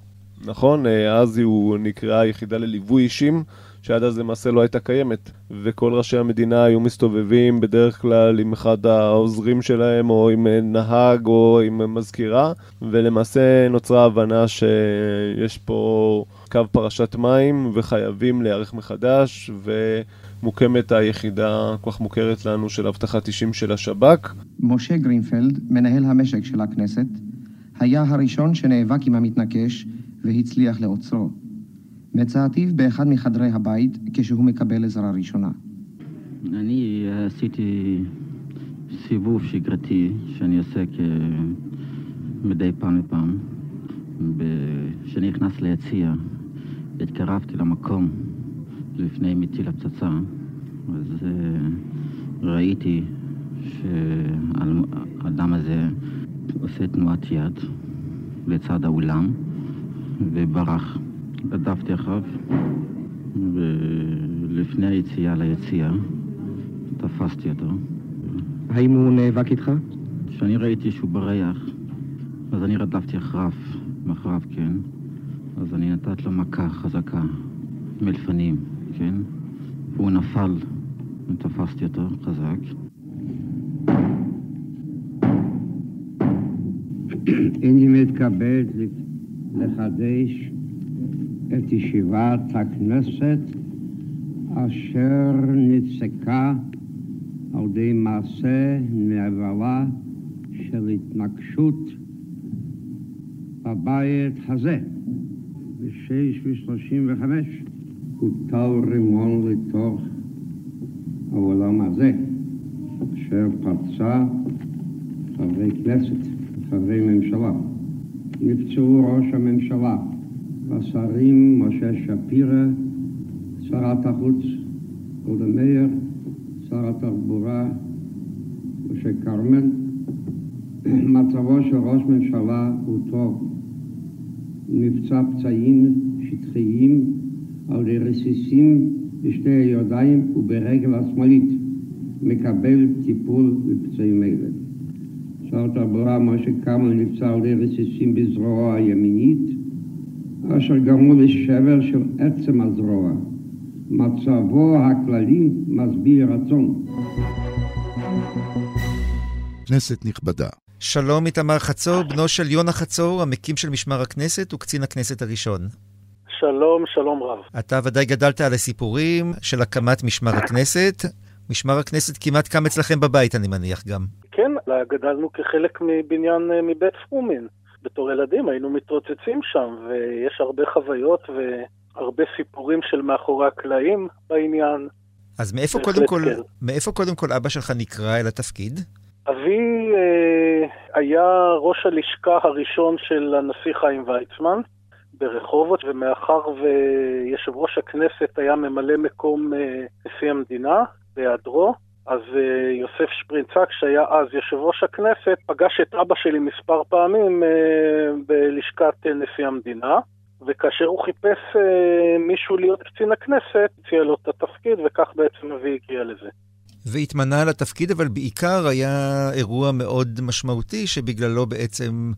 נכון, אה, אז הוא נקראה יחידה לליווי אישים, שעד אז למעשה לא הייתה קיימת. וכל ראשי המדינה היו מסתובבים בדרך כלל עם אחד העוזרים שלהם, או עם נהג, או עם מזכירה, ולמעשה נוצרה הבנה שיש פה קו פרשת מים, וחייבים להיערך מחדש, ומוקמת היחידה כל כך מוכרת לנו של אבטחת אישים של השב"כ. משה גרינפלד, מנהל המשק של הכנסת, היה הראשון שנאבק עם המתנקש והצליח לעוצרו. מצאתיו באחד מחדרי הבית כשהוא מקבל עזרה ראשונה. אני עשיתי סיבוב שגרתי שאני עושה מדי פעם לפעם. כשאני נכנס ליציע, התקרבתי למקום לפני מטיל הפצצה, אז uh, ראיתי שהאדם הזה עושה תנועת יד לצד האולם. וברח. רדפתי אחריו, ולפני היציאה ליציאה תפסתי אותו. האם הוא נאבק איתך? כשאני ראיתי שהוא בריח, אז אני רדפתי אחריו, אחריו, כן. אז אני נתת לו מכה חזקה, מלפנים, כן? והוא נפל, ותפסתי אותו חזק. אני מתכבד לחדש את ישיבת הכנסת אשר נצקה על ידי מעשה נבלה של התנגשות בבית הזה. בשש ושלושים וחמש הוטל רימון לתוך העולם הזה, אשר פרצה חברי כנסת, חברי ממשלה. נפצעו ראש הממשלה והשרים משה שפירא, שרת החוץ גולדה מאיר, שר התחבורה משה כרמל. מצבו של ראש ממשלה הוא טוב. נפצע פצעים שטחיים על רסיסים בשתי הידיים וברגל השמאלית. מקבל טיפול בפצעים אלה. שר התחבורה משה כרמל נפצע על ידי רסיסים בזרועו הימינית, אשר גרמו לשבר של עצם הזרוע. מצבו הכללי משביע רצון. כנסת נכבדה. שלום איתמר חצור, בנו של יונה חצור, המקים של משמר הכנסת וקצין הכנסת הראשון. שלום, שלום רב. אתה ודאי גדלת על הסיפורים של הקמת משמר הכנסת. משמר הכנסת כמעט קם אצלכם בבית, אני מניח גם. גדלנו כחלק מבניין אה, מבית פרומין. בתור ילדים היינו מתרוצצים שם, ויש הרבה חוויות והרבה סיפורים של מאחורי הקלעים בעניין. אז מאיפה קודם, כל, כן. מאיפה קודם כל אבא שלך נקרא אל התפקיד? אבי אה, היה ראש הלשכה הראשון של הנשיא חיים ויצמן ברחובות, ומאחר ויושב ראש הכנסת היה ממלא מקום אה, נשיא המדינה בהיעדרו, אז uh, יוסף שפרינצק, שהיה אז יושב ראש הכנסת, פגש את אבא שלי מספר פעמים uh, בלשכת uh, נשיא המדינה, וכאשר הוא חיפש מישהו להיות קצין הכנסת, הציע לו את התפקיד, וכך בעצם אבי הגיע לזה. והתמנה לתפקיד, אבל בעיקר היה אירוע מאוד משמעותי, שבגללו בעצם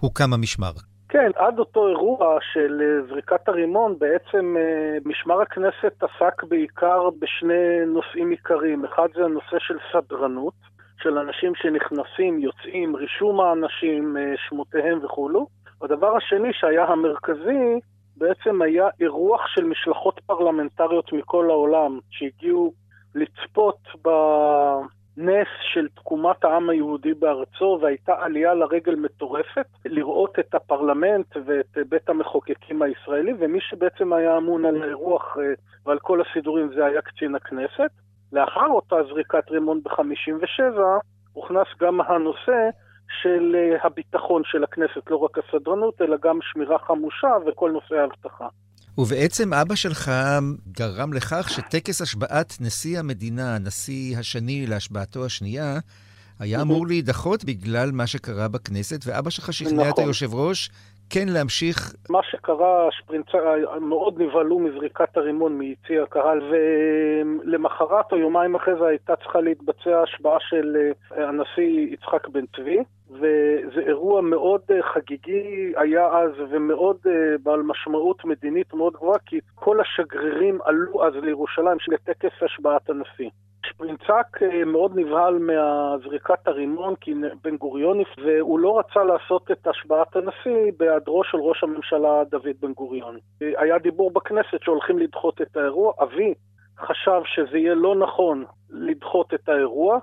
הוקם המשמר. כן, עד אותו אירוע של אה, זריקת הרימון, בעצם אה, משמר הכנסת עסק בעיקר בשני נושאים עיקריים. אחד זה הנושא של סדרנות, של אנשים שנכנסים, יוצאים, רישום האנשים, אה, שמותיהם וכולו. הדבר השני שהיה המרכזי, בעצם היה אירוח של משלחות פרלמנטריות מכל העולם, שהגיעו לצפות ב... נס של תקומת העם היהודי בארצו, והייתה עלייה לרגל מטורפת, לראות את הפרלמנט ואת בית המחוקקים הישראלי, ומי שבעצם היה אמון על האירוח אה, ועל כל הסידורים זה היה קצין הכנסת. לאחר אותה זריקת רימון ב-57, הוכנס גם הנושא של אה, הביטחון של הכנסת, לא רק הסדרנות, אלא גם שמירה חמושה וכל נושא האבטחה. ובעצם אבא שלך גרם לכך שטקס השבעת נשיא המדינה, הנשיא השני להשבעתו השנייה, היה אמור להידחות בגלל מה שקרה בכנסת, ואבא שלך שכנע נכון. את היושב ראש כן להמשיך... מה שקרה, שפרינצה מאוד נבהלו מזריקת הרימון מיציע הקהל, ולמחרת או יומיים אחרי זה הייתה צריכה להתבצע השבעה של אה, הנשיא יצחק בן צבי. וזה אירוע מאוד אה, חגיגי היה אז ומאוד אה, בעל משמעות מדינית מאוד גבוהה, כי כל השגרירים עלו אז לירושלים לטקס השבעת הנשיא. שפרינצק אה, מאוד נבהל מהזריקת הרימון, כי בן גוריון, והוא לא רצה לעשות את השבעת הנשיא בהיעדרו של ראש הממשלה דוד בן גוריון. היה דיבור בכנסת שהולכים לדחות את האירוע, אבי חשב שזה יהיה לא נכון לדחות את האירוע,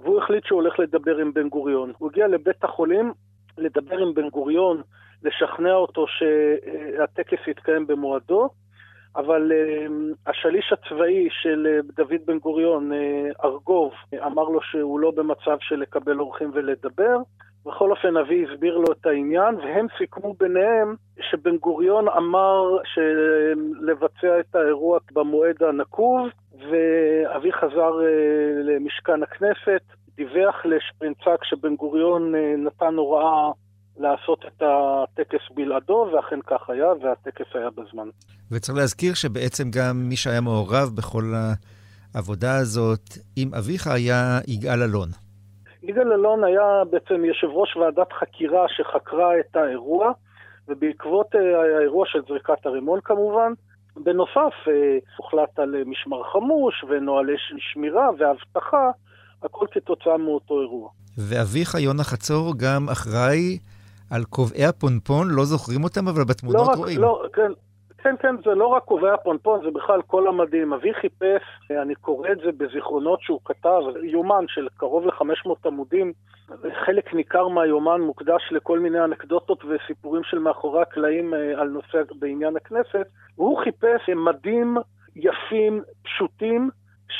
והוא החליט שהוא הולך לדבר עם בן גוריון. הוא הגיע לבית החולים לדבר עם בן גוריון, לשכנע אותו שהטקס יתקיים במועדו, אבל uh, השליש הצבאי של uh, דוד בן גוריון, uh, ארגוב, אמר לו שהוא לא במצב של לקבל אורחים ולדבר. בכל אופן, אבי הסביר לו את העניין, והם סיכמו ביניהם שבן גוריון אמר לבצע את האירוע במועד הנקוב, ואבי חזר uh, למשכן הכנסת, דיווח לשפרינצק שבן גוריון uh, נתן הוראה לעשות את הטקס בלעדו, ואכן כך היה, והטקס היה בזמן. וצריך להזכיר שבעצם גם מי שהיה מעורב בכל העבודה הזאת עם אביך היה יגאל אלון. יגאל אלון היה בעצם יושב ראש ועדת חקירה שחקרה את האירוע, ובעקבות אה, האירוע של זריקת הרימון כמובן, בנוסף אה, הוחלט על משמר חמוש ונוהלי שמירה ואבטחה, הכל כתוצאה מאותו אירוע. ואביך, יונה חצור, גם אחראי על קובעי הפונפון, לא זוכרים אותם, אבל בתמונות לא רק, רואים. לא, כן, כן, כן, זה לא רק קובעי הפונפון, זה בכלל כל המדים. אבי חיפש, אני קורא את זה בזיכרונות שהוא כתב, יומן של קרוב ל-500 עמודים. חלק ניכר מהיומן מוקדש לכל מיני אנקדוטות וסיפורים של מאחורי הקלעים אה, על נושא בעניין הכנסת. והוא חיפש מדים יפים, פשוטים,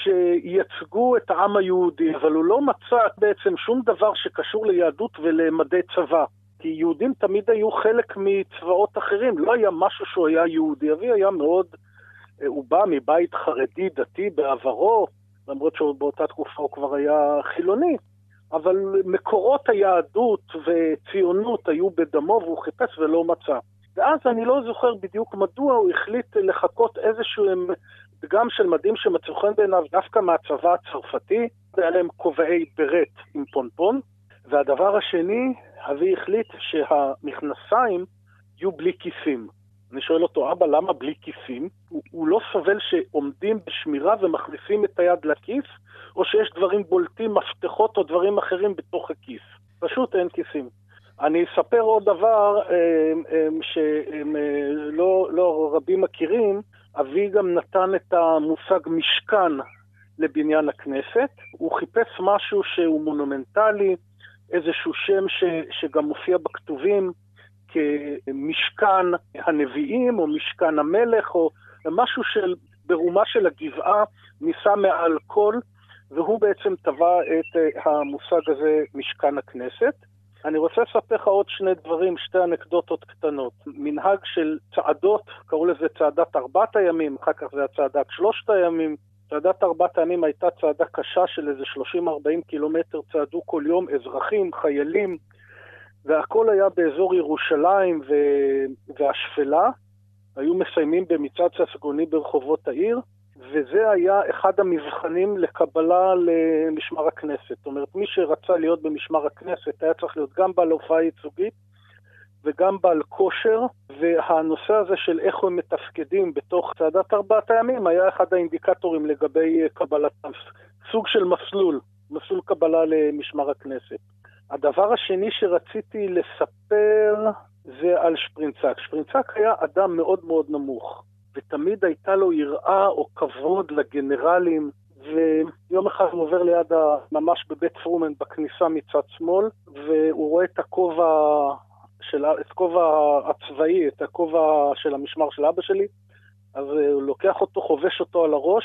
שייצגו את העם היהודי, אבל הוא לא מצא בעצם שום דבר שקשור ליהדות ולמדי צבא. כי יהודים תמיד היו חלק מצבאות אחרים, לא היה משהו שהוא היה יהודי. אבי היה מאוד, אה, הוא בא מבית חרדי דתי בעברו, למרות שבאותה תקופה הוא כבר היה חילוני, אבל מקורות היהדות וציונות היו בדמו והוא חיפש ולא מצא. ואז אני לא זוכר בדיוק מדוע הוא החליט לחכות איזשהו דגם של מדים שמצאו חן בעיניו דווקא מהצבא הצרפתי, היה להם כובעי ברט עם פונפון, והדבר השני, אבי החליט שהמכנסיים יהיו בלי כיסים. אני שואל אותו, אבא, למה בלי כיסים? הוא, הוא לא סובל שעומדים בשמירה ומכניסים את היד לכיס, או שיש דברים בולטים, מפתחות או דברים אחרים בתוך הכיס. פשוט אין כיסים. אני אספר עוד דבר אה, אה, שלא לא רבים מכירים, אבי גם נתן את המושג משכן לבניין הכנסת. הוא חיפש משהו שהוא מונומנטלי, איזשהו שם ש, שגם מופיע בכתובים כמשכן הנביאים או משכן המלך או משהו של, ברומה של הגבעה נישא מעל כל, והוא בעצם טבע את אה, המושג הזה משכן הכנסת. אני רוצה לספר לך עוד שני דברים, שתי אנקדוטות קטנות. מנהג של צעדות, קראו לזה צעדת ארבעת הימים, אחר כך זה הצעדת שלושת הימים. צעדת ארבעת הימים הייתה צעדה קשה של איזה 30-40 קילומטר, צעדו כל יום אזרחים, חיילים, והכל היה באזור ירושלים ו... והשפלה. היו מסיימים במצעד ססגוני ברחובות העיר, וזה היה אחד המבחנים לקבלה למשמר הכנסת. זאת אומרת, מי שרצה להיות במשמר הכנסת היה צריך להיות גם בעל הופעה ייצוגית וגם בעל כושר, והנושא הזה של איך הם מתפקדים בתוך צעדת ארבעת הימים היה אחד האינדיקטורים לגבי קבלתם, סוג של מסלול, מסלול קבלה למשמר הכנסת. הדבר השני שרציתי לספר זה על שפרינצק. שפרינצק היה אדם מאוד מאוד נמוך, ותמיד הייתה לו יראה או כבוד לגנרלים, ויום אחד הוא עובר ליד, ה... ממש בבית פרומן בכניסה מצד שמאל, והוא רואה את הכובע של, את הכובע הצבאי, את הכובע של המשמר של אבא שלי, אז הוא לוקח אותו, חובש אותו על הראש,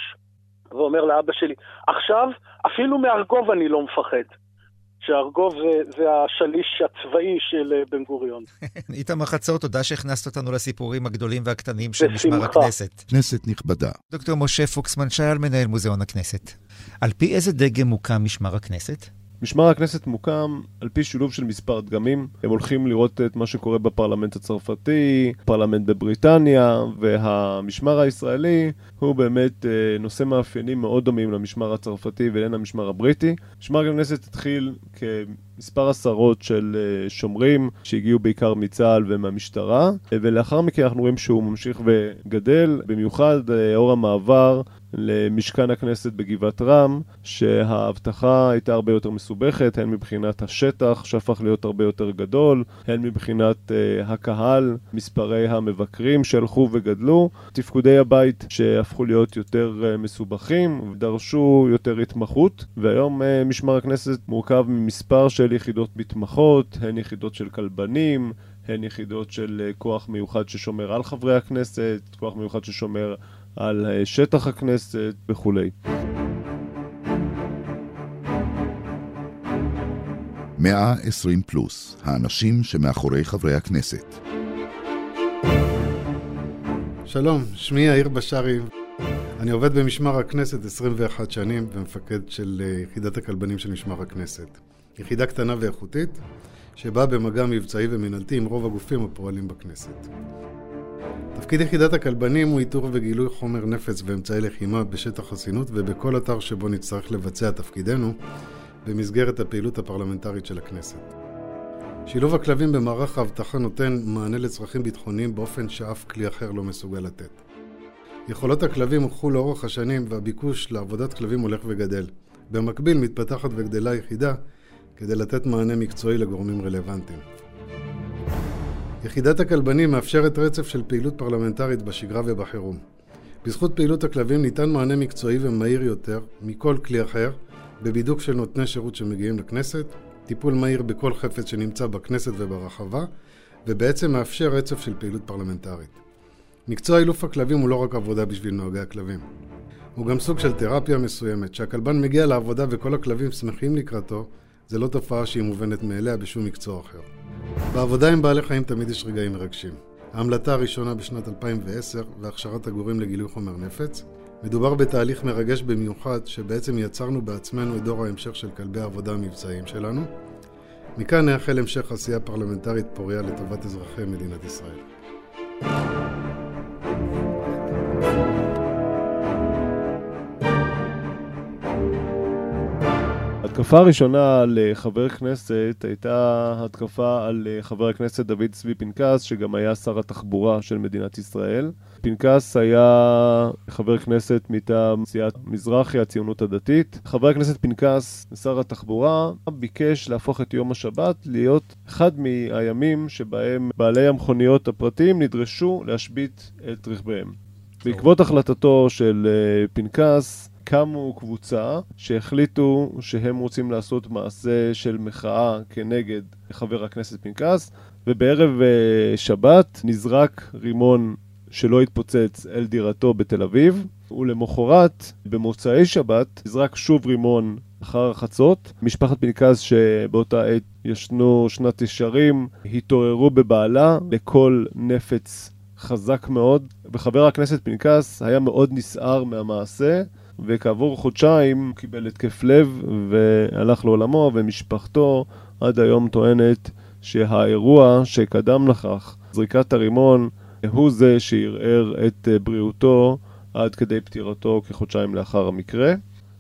ואומר לאבא שלי, עכשיו, אפילו מארגוב אני לא מפחד. שארגוב זה, זה השליש הצבאי של אה, בן גוריון. איתמר חצור, תודה שהכנסת אותנו לסיפורים הגדולים והקטנים של משמר הכנסת. כנסת נכבדה. דוקטור משה פוקסמן שייל, מנהל מוזיאון הכנסת. על פי איזה דגם מוקם משמר הכנסת? משמר הכנסת מוקם על פי שילוב של מספר דגמים. הם הולכים לראות את מה שקורה בפרלמנט הצרפתי, פרלמנט בבריטניה, והמשמר הישראלי הוא באמת אה, נושא מאפיינים מאוד דומים למשמר הצרפתי ולמשמר הבריטי. משמר הכנסת התחיל כמספר עשרות של אה, שומרים שהגיעו בעיקר מצה"ל ומהמשטרה, ולאחר מכן אנחנו רואים שהוא ממשיך וגדל, במיוחד לאור המעבר למשכן הכנסת בגבעת רם, שההבטחה הייתה הרבה יותר מסובכת, הן מבחינת השטח שהפך להיות הרבה יותר גדול, הן מבחינת uh, הקהל, מספרי המבקרים שהלכו וגדלו, תפקודי הבית שהפכו להיות יותר uh, מסובכים ודרשו יותר התמחות, והיום uh, משמר הכנסת מורכב ממספר של יחידות מתמחות, הן יחידות של כלבנים, הן יחידות של כוח מיוחד ששומר על חברי הכנסת, כוח מיוחד ששומר על אה, שטח הכנסת וכולי. מאה עשרים פלוס, האנשים שמאחורי חברי הכנסת. שלום, שמי יאיר בשארי. אני עובד במשמר הכנסת 21 שנים ומפקד של אה, יחידת הכלבנים של משמר הכנסת. יחידה קטנה ואיכותית שבאה במגע מבצעי ומנהלתי עם רוב הגופים הפועלים בכנסת. תפקיד יחידת הכלבנים הוא איתור וגילוי חומר נפץ ואמצעי לחימה בשטח חסינות ובכל אתר שבו נצטרך לבצע תפקידנו במסגרת הפעילות הפרלמנטרית של הכנסת. שילוב הכלבים במערך האבטחה נותן מענה לצרכים ביטחוניים באופן שאף כלי אחר לא מסוגל לתת. יכולות הכלבים הוכחו לאורך השנים והביקוש לעבודת כלבים הולך וגדל. במקביל מתפתחת וגדלה יחידה כדי לתת מענה מקצועי לגורמים רלוונטיים. יחידת הכלבנים מאפשרת רצף של פעילות פרלמנטרית בשגרה ובחירום. בזכות פעילות הכלבים ניתן מענה מקצועי ומהיר יותר מכל כלי אחר בבידוק של נותני שירות שמגיעים לכנסת, טיפול מהיר בכל חפץ שנמצא בכנסת וברחבה, ובעצם מאפשר רצף של פעילות פרלמנטרית. מקצוע אילוף הכלבים הוא לא רק עבודה בשביל נוהגי הכלבים. הוא גם סוג של תרפיה מסוימת. כשהכלבן מגיע לעבודה וכל הכלבים שמחים לקראתו, זה לא תופעה שהיא מובנת מאליה בשום מקצוע אחר. בעבודה עם בעלי חיים תמיד יש רגעים מרגשים. ההמלטה הראשונה בשנת 2010 והכשרת הגורים לגילוי חומר נפץ. מדובר בתהליך מרגש במיוחד שבעצם יצרנו בעצמנו את דור ההמשך של כלבי העבודה המבצעיים שלנו. מכאן נאחל המשך עשייה פרלמנטרית פוריה לטובת אזרחי מדינת ישראל. ההתקפה הראשונה על חבר כנסת הייתה התקפה על חבר הכנסת דוד צבי פנקס, שגם היה שר התחבורה של מדינת ישראל. פנקס היה חבר כנסת מטעם סיעת מזרחי, הציונות הדתית. חבר הכנסת פנקס, שר התחבורה, ביקש להפוך את יום השבת להיות אחד מהימים שבהם בעלי המכוניות הפרטיים נדרשו להשבית את רכביהם. בעקבות החלטתו של אה, פנקס, קמו קבוצה שהחליטו שהם רוצים לעשות מעשה של מחאה כנגד חבר הכנסת פנקס, ובערב uh, שבת נזרק רימון שלא התפוצץ אל דירתו בתל אביב, ולמחרת, במוצאי שבת, נזרק שוב רימון אחר החצות. משפחת פנקס שבאותה עת ישנו שנת ישרים, התעוררו בבעלה לכל נפץ חזק מאוד, וחבר הכנסת פנקס היה מאוד נסער מהמעשה. וכעבור חודשיים הוא קיבל התקף לב והלך לעולמו, ומשפחתו עד היום טוענת שהאירוע שקדם לכך, זריקת הרימון, הוא זה שערער את בריאותו עד כדי פטירתו כחודשיים לאחר המקרה.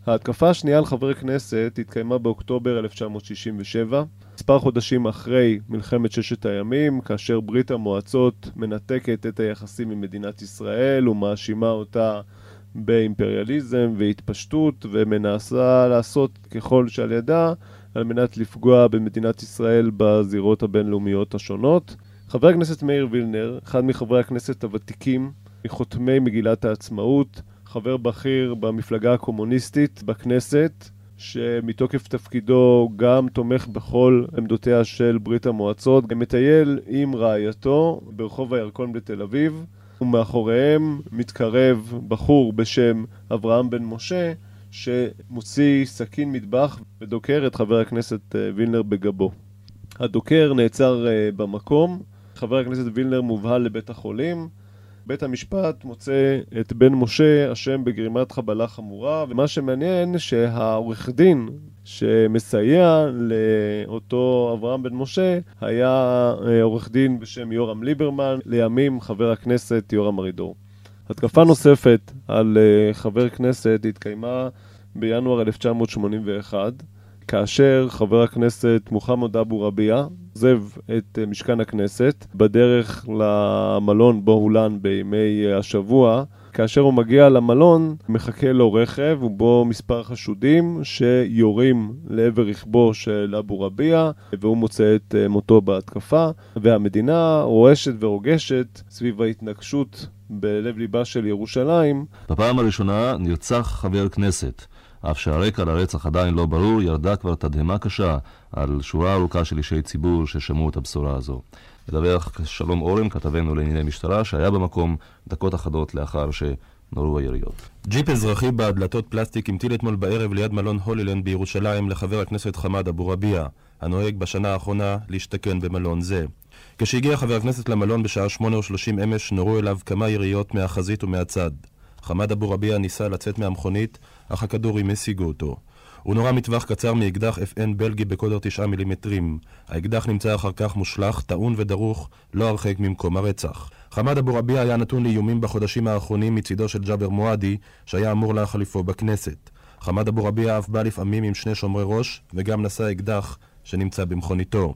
ההתקפה השנייה על חבר כנסת התקיימה באוקטובר 1967. מספר חודשים אחרי מלחמת ששת הימים, כאשר ברית המועצות מנתקת את היחסים עם מדינת ישראל ומאשימה אותה באימפריאליזם והתפשטות ומנסה לעשות ככל שעל ידה על מנת לפגוע במדינת ישראל בזירות הבינלאומיות השונות. חבר הכנסת מאיר וילנר, אחד מחברי הכנסת הוותיקים מחותמי מגילת העצמאות, חבר בכיר במפלגה הקומוניסטית בכנסת, שמתוקף תפקידו גם תומך בכל עמדותיה של ברית המועצות, מטייל עם רעייתו ברחוב הירקון בתל אביב, ומאחוריהם מתקרב בחור בשם אברהם בן משה, שמוציא סכין מטבח ודוקר את חבר הכנסת אה, וילנר בגבו. הדוקר נעצר אה, במקום, חבר הכנסת וילנר מובהל לבית החולים, בית המשפט מוצא את בן משה אשם בגרימת חבלה חמורה, ומה שמעניין שהעורך דין שמסייע לאותו אברהם בן משה היה אה, עורך דין בשם יורם ליברמן, לימים חבר הכנסת יורם ארידור. התקפה נוספת על אה, חבר כנסת התקיימה בינואר 1981, כאשר חבר הכנסת מוחמד אבו רביע עוזב את אה, משכן הכנסת בדרך למלון בו הולן בימי השבוע. כאשר הוא מגיע למלון, מחכה לו רכב ובו מספר חשודים שיורים לעבר רכבו של אבו רביע והוא מוצא את אה, מותו בהתקפה והמדינה רועשת ורוגשת סביב ההתנגשות בלב ליבה של ירושלים. בפעם הראשונה נרצח חבר כנסת. אף שהרקע לרצח עדיין לא ברור, ירדה כבר תדהמה קשה על שורה ארוכה של אישי ציבור ששמעו את הבשורה הזו. מדווח שלום אורן, כתבנו לענייני משטרה, שהיה במקום דקות אחדות לאחר שנורו היריות. ג'יפ אזרחי בעד דלתות פלסטיק המטיל אתמול בערב ליד מלון הולילנד בירושלים לחבר הכנסת חמד אבו רביע, הנוהג בשנה האחרונה להשתכן במלון זה. כשהגיע חבר הכנסת למלון בשעה 8:30 אמש, נורו אליו כמה יריות מהחזית ומהצד. חמד אבו רביע ניסה לצאת מהמכונית, אך הכדורים השיגו אותו. הוא נורה מטווח קצר מאקדח FN בלגי בקודר 9 מילימטרים. האקדח נמצא אחר כך מושלך, טעון ודרוך, לא הרחק ממקום הרצח. חמד אבו רביע היה נתון לאיומים בחודשים האחרונים מצידו של ג'אבר מועדי, שהיה אמור להחליפו בכנסת. חמד אבו רביע אף בא לפעמים עם שני שומרי ראש, וגם נשא אקדח שנמצא במכוניתו.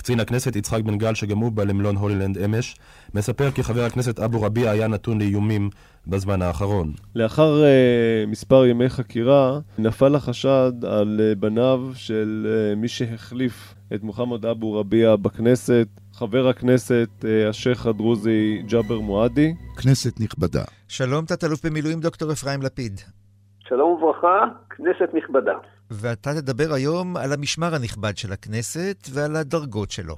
קצין הכנסת יצחק בן גל, שגם הוא בא למלון הולילנד אמש, מספר כי חבר הכנסת אבו רביע היה נתון לאיומים בזמן האחרון. לאחר uh, מספר ימי חקירה, נפל החשד על uh, בניו של uh, מי שהחליף את מוחמד אבו רביע בכנסת, חבר הכנסת uh, השייח' הדרוזי ג'אבר מועדי. כנסת נכבדה. שלום, תת-אלוף במילואים דוקטור אפרים לפיד. שלום וברכה, כנסת נכבדה. ואתה תדבר היום על המשמר הנכבד של הכנסת ועל הדרגות שלו.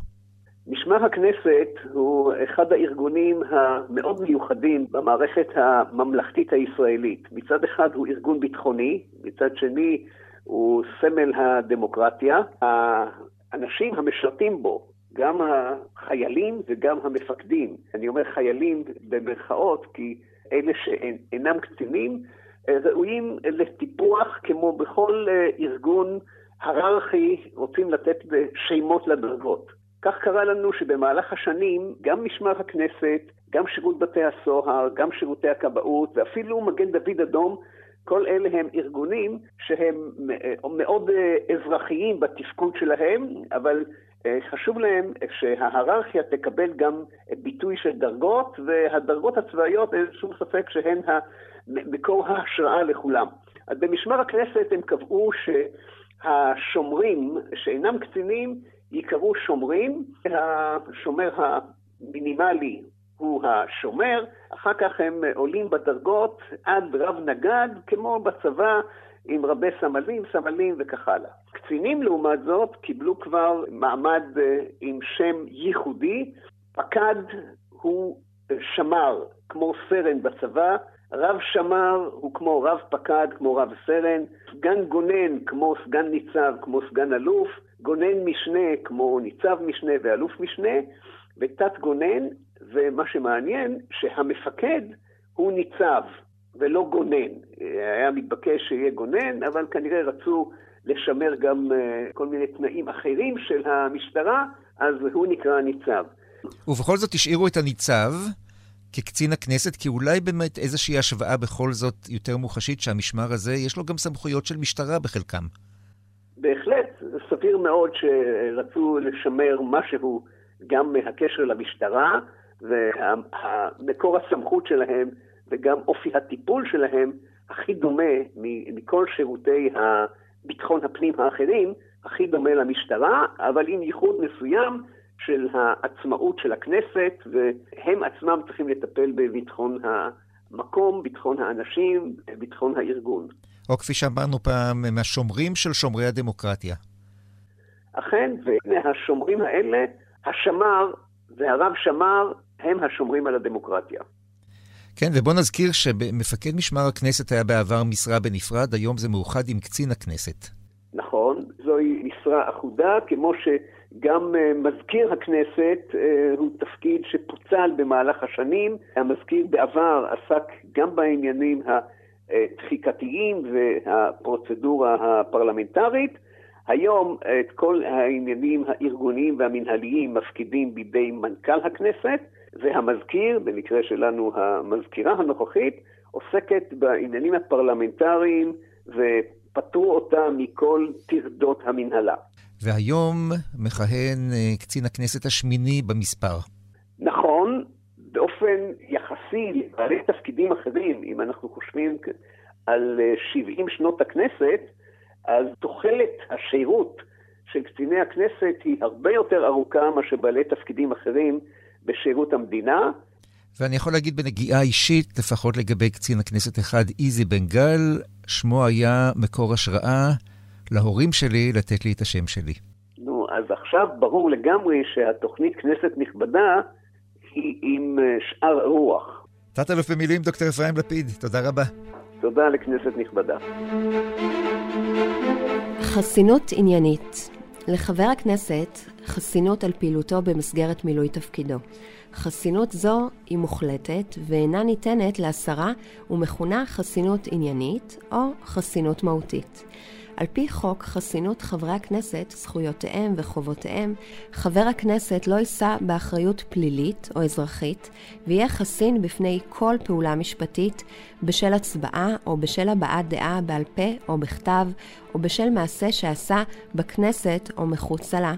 משמר הכנסת הוא אחד הארגונים המאוד מיוחדים במערכת הממלכתית הישראלית. מצד אחד הוא ארגון ביטחוני, מצד שני הוא סמל הדמוקרטיה. האנשים המשרתים בו, גם החיילים וגם המפקדים, אני אומר חיילים במרכאות כי אלה שאינם קצינים, ראויים לטיפוח כמו בכל ארגון הררכי, רוצים לתת שמות לדרגות. כך קרה לנו שבמהלך השנים גם משמר הכנסת, גם שירות בתי הסוהר, גם שירותי הכבאות ואפילו מגן דוד אדום, כל אלה הם ארגונים שהם מאוד אזרחיים בתפקוד שלהם, אבל חשוב להם שההיררכיה תקבל גם ביטוי של דרגות, והדרגות הצבאיות אין שום ספק שהן מקור ההשראה לכולם. אז במשמר הכנסת הם קבעו שהשומרים שאינם קצינים ייקראו שומרים, השומר המינימלי הוא השומר, אחר כך הם עולים בדרגות עד רב נגד, כמו בצבא, עם רבי סמלים, סמלים וכך הלאה. קצינים לעומת זאת קיבלו כבר מעמד עם שם ייחודי, פקד הוא שמר, כמו סרן בצבא, רב שמר הוא כמו רב פקד, כמו רב סרן, סגן גונן כמו סגן ניצב, כמו סגן אלוף, גונן משנה כמו ניצב משנה ואלוף משנה, ותת גונן, ומה שמעניין, שהמפקד הוא ניצב ולא גונן. היה מתבקש שיהיה גונן, אבל כנראה רצו לשמר גם כל מיני תנאים אחרים של המשטרה, אז הוא נקרא ניצב. ובכל זאת השאירו את הניצב כקצין הכנסת, כי אולי באמת איזושהי השוואה בכל זאת יותר מוחשית שהמשמר הזה, יש לו גם סמכויות של משטרה בחלקם. בהחלט, סביר סביר מאוד שרצו לשמר משהו גם מהקשר למשטרה, ומקור הסמכות שלהם וגם אופי הטיפול שלהם הכי דומה מכל שירותי ביטחון הפנים האחרים, הכי דומה למשטרה, אבל עם ייחוד מסוים של העצמאות של הכנסת, והם עצמם צריכים לטפל בביטחון המקום, ביטחון האנשים, ביטחון הארגון. או כפי שאמרנו פעם, מהשומרים של שומרי הדמוקרטיה. אכן, ומהשומרים האלה, השמר והרב שמר הם השומרים על הדמוקרטיה. כן, ובוא נזכיר שמפקד משמר הכנסת היה בעבר משרה בנפרד, היום זה מאוחד עם קצין הכנסת. נכון, זוהי משרה אחודה, כמו שגם אה, מזכיר הכנסת אה, הוא תפקיד שפוצל במהלך השנים. המזכיר בעבר עסק גם בעניינים הדחיקתיים והפרוצדורה הפרלמנטרית. היום את כל העניינים הארגוניים והמנהליים מפקידים בידי מנכ"ל הכנסת. והמזכיר, במקרה שלנו המזכירה הנוכחית, עוסקת בעניינים הפרלמנטריים ופטרו אותה מכל טרדות המנהלה. והיום מכהן אה, קצין הכנסת השמיני במספר. נכון, באופן יחסי לבעלי תפקידים אחרים, אם אנחנו חושבים על 70 אה, שנות הכנסת, אז תוחלת השירות של קציני הכנסת היא הרבה יותר ארוכה מאשר בעלי תפקידים אחרים בשירות המדינה. ואני יכול להגיד בנגיעה אישית, לפחות לגבי קצין הכנסת אחד, איזי בן גל, שמו היה מקור השראה להורים שלי לתת לי את השם שלי. נו, אז עכשיו ברור לגמרי שהתוכנית כנסת נכבדה היא עם אה, שאר רוח. תת-אלוף במילואים דוקטור אפרים לפיד, תודה רבה. תודה לכנסת נכבדה. חסינות עניינית לחבר הכנסת חסינות על פעילותו במסגרת מילוי תפקידו. חסינות זו היא מוחלטת ואינה ניתנת להסרה ומכונה חסינות עניינית או חסינות מהותית. על פי חוק חסינות חברי הכנסת, זכויותיהם וחובותיהם, חבר הכנסת לא יישא באחריות פלילית או אזרחית, ויהיה חסין בפני כל פעולה משפטית בשל הצבעה או בשל הבעת דעה בעל פה או בכתב, או בשל מעשה שעשה בכנסת או מחוצה לה,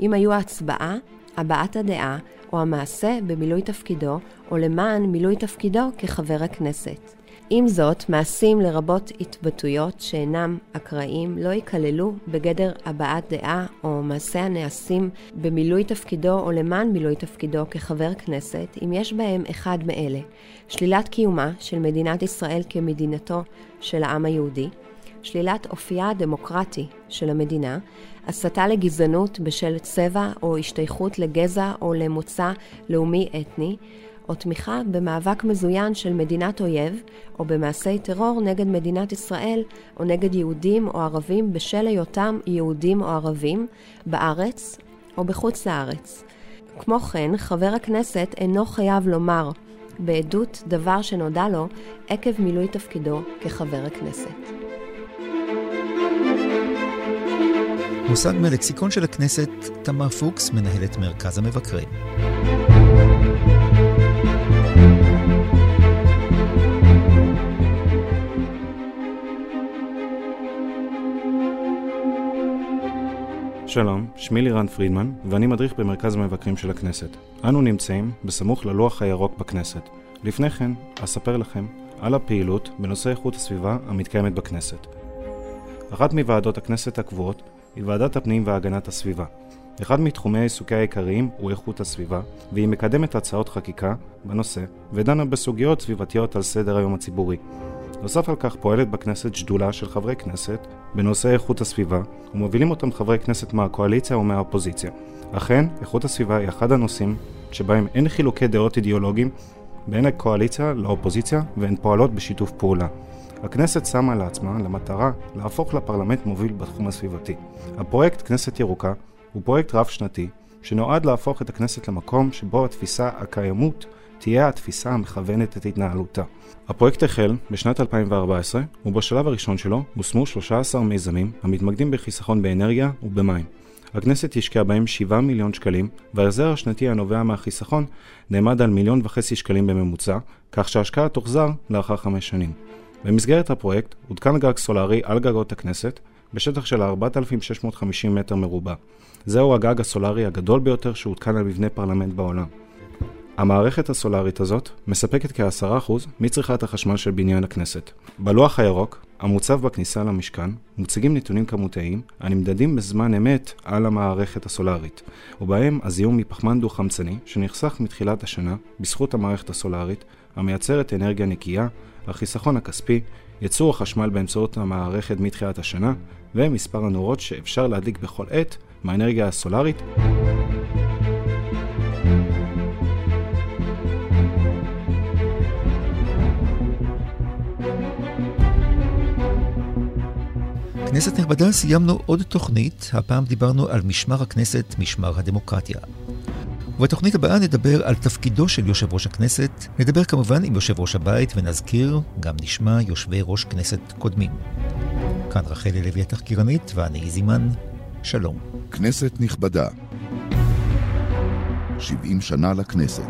אם היו ההצבעה, הבעת הדעה או המעשה במילוי תפקידו, או למען מילוי תפקידו כחבר הכנסת. עם זאת, מעשים לרבות התבטאויות שאינם אקראיים לא ייכללו בגדר הבעת דעה או מעשה הנעשים במילוי תפקידו או למען מילוי תפקידו כחבר כנסת, אם יש בהם אחד מאלה: שלילת קיומה של מדינת ישראל כמדינתו של העם היהודי, שלילת אופייה הדמוקרטי של המדינה, הסתה לגזענות בשל צבע או השתייכות לגזע או למוצא לאומי-אתני, או תמיכה במאבק מזוין של מדינת אויב, או במעשי טרור נגד מדינת ישראל, או נגד יהודים או ערבים בשל היותם יהודים או ערבים, בארץ או בחוץ לארץ. כמו כן, חבר הכנסת אינו חייב לומר בעדות דבר שנודע לו עקב מילוי תפקידו כחבר הכנסת. מושג מלקסיקון של הכנסת, תמר פוקס, מנהלת מרכז המבקרים. שלום, שמי לירן פרידמן, ואני מדריך במרכז המבקרים של הכנסת. אנו נמצאים בסמוך ללוח הירוק בכנסת. לפני כן, אספר לכם על הפעילות בנושא איכות הסביבה המתקיימת בכנסת. אחת מוועדות הכנסת הקבועות היא ועדת הפנים והגנת הסביבה. אחד מתחומי העיסוקי העיקריים הוא איכות הסביבה, והיא מקדמת הצעות חקיקה בנושא, ודנה בסוגיות סביבתיות על סדר היום הציבורי. נוסף על כך פועלת בכנסת שדולה של חברי כנסת בנושא איכות הסביבה, ומובילים אותם חברי כנסת מהקואליציה ומהאופוזיציה. אכן, איכות הסביבה היא אחד הנושאים שבהם אין חילוקי דעות אידיאולוגיים בין הקואליציה לאופוזיציה והן פועלות בשיתוף פעולה. הכנסת שמה לעצמה למטרה להפוך לפרלמנט מוביל בתחום הסביבתי. הפרויקט כנסת ירוקה הוא פרויקט רב-שנתי שנועד להפוך את הכנסת למקום שבו התפיסה הקיימות תהיה התפיסה המכוונת את התנהלותה. הפרויקט החל בשנת 2014, ובשלב הראשון שלו הושמו 13 מיזמים המתמקדים בחיסכון באנרגיה ובמים. הכנסת השקיעה בהם 7 מיליון שקלים, וההחזר השנתי הנובע מהחיסכון נעמד על מיליון וחצי שקלים בממוצע, כך שההשקעה תוחזר לאחר חמש שנים. במסגרת הפרויקט הותקן גג סולארי על גגות הכנסת, בשטח של 4,650 מטר מרובע. זהו הגג הסולארי הגדול ביותר שהותקן על מבנה פרלמנט בעולם. המערכת הסולארית הזאת מספקת כ-10% מצריכת החשמל של בניין הכנסת. בלוח הירוק, המוצב בכניסה למשכן, מוצגים נתונים כמותיים הנמדדים בזמן אמת על המערכת הסולארית, ובהם הזיהום מפחמן דו-חמצני שנחסך מתחילת השנה בזכות המערכת הסולארית, המייצרת אנרגיה נקייה, החיסכון הכספי, ייצור החשמל באמצעות המערכת מתחילת השנה, ומספר הנורות שאפשר להדליק בכל עת מהאנרגיה הסולארית. כנסת נכבדה, סיימנו עוד תוכנית, הפעם דיברנו על משמר הכנסת, משמר הדמוקרטיה. ובתוכנית הבאה נדבר על תפקידו של יושב ראש הכנסת, נדבר כמובן עם יושב ראש הבית ונזכיר, גם נשמע יושבי ראש כנסת קודמים. כאן רחלי לוי התחקירנית ואני איזימן, שלום. כנסת נכבדה, 70 שנה לכנסת.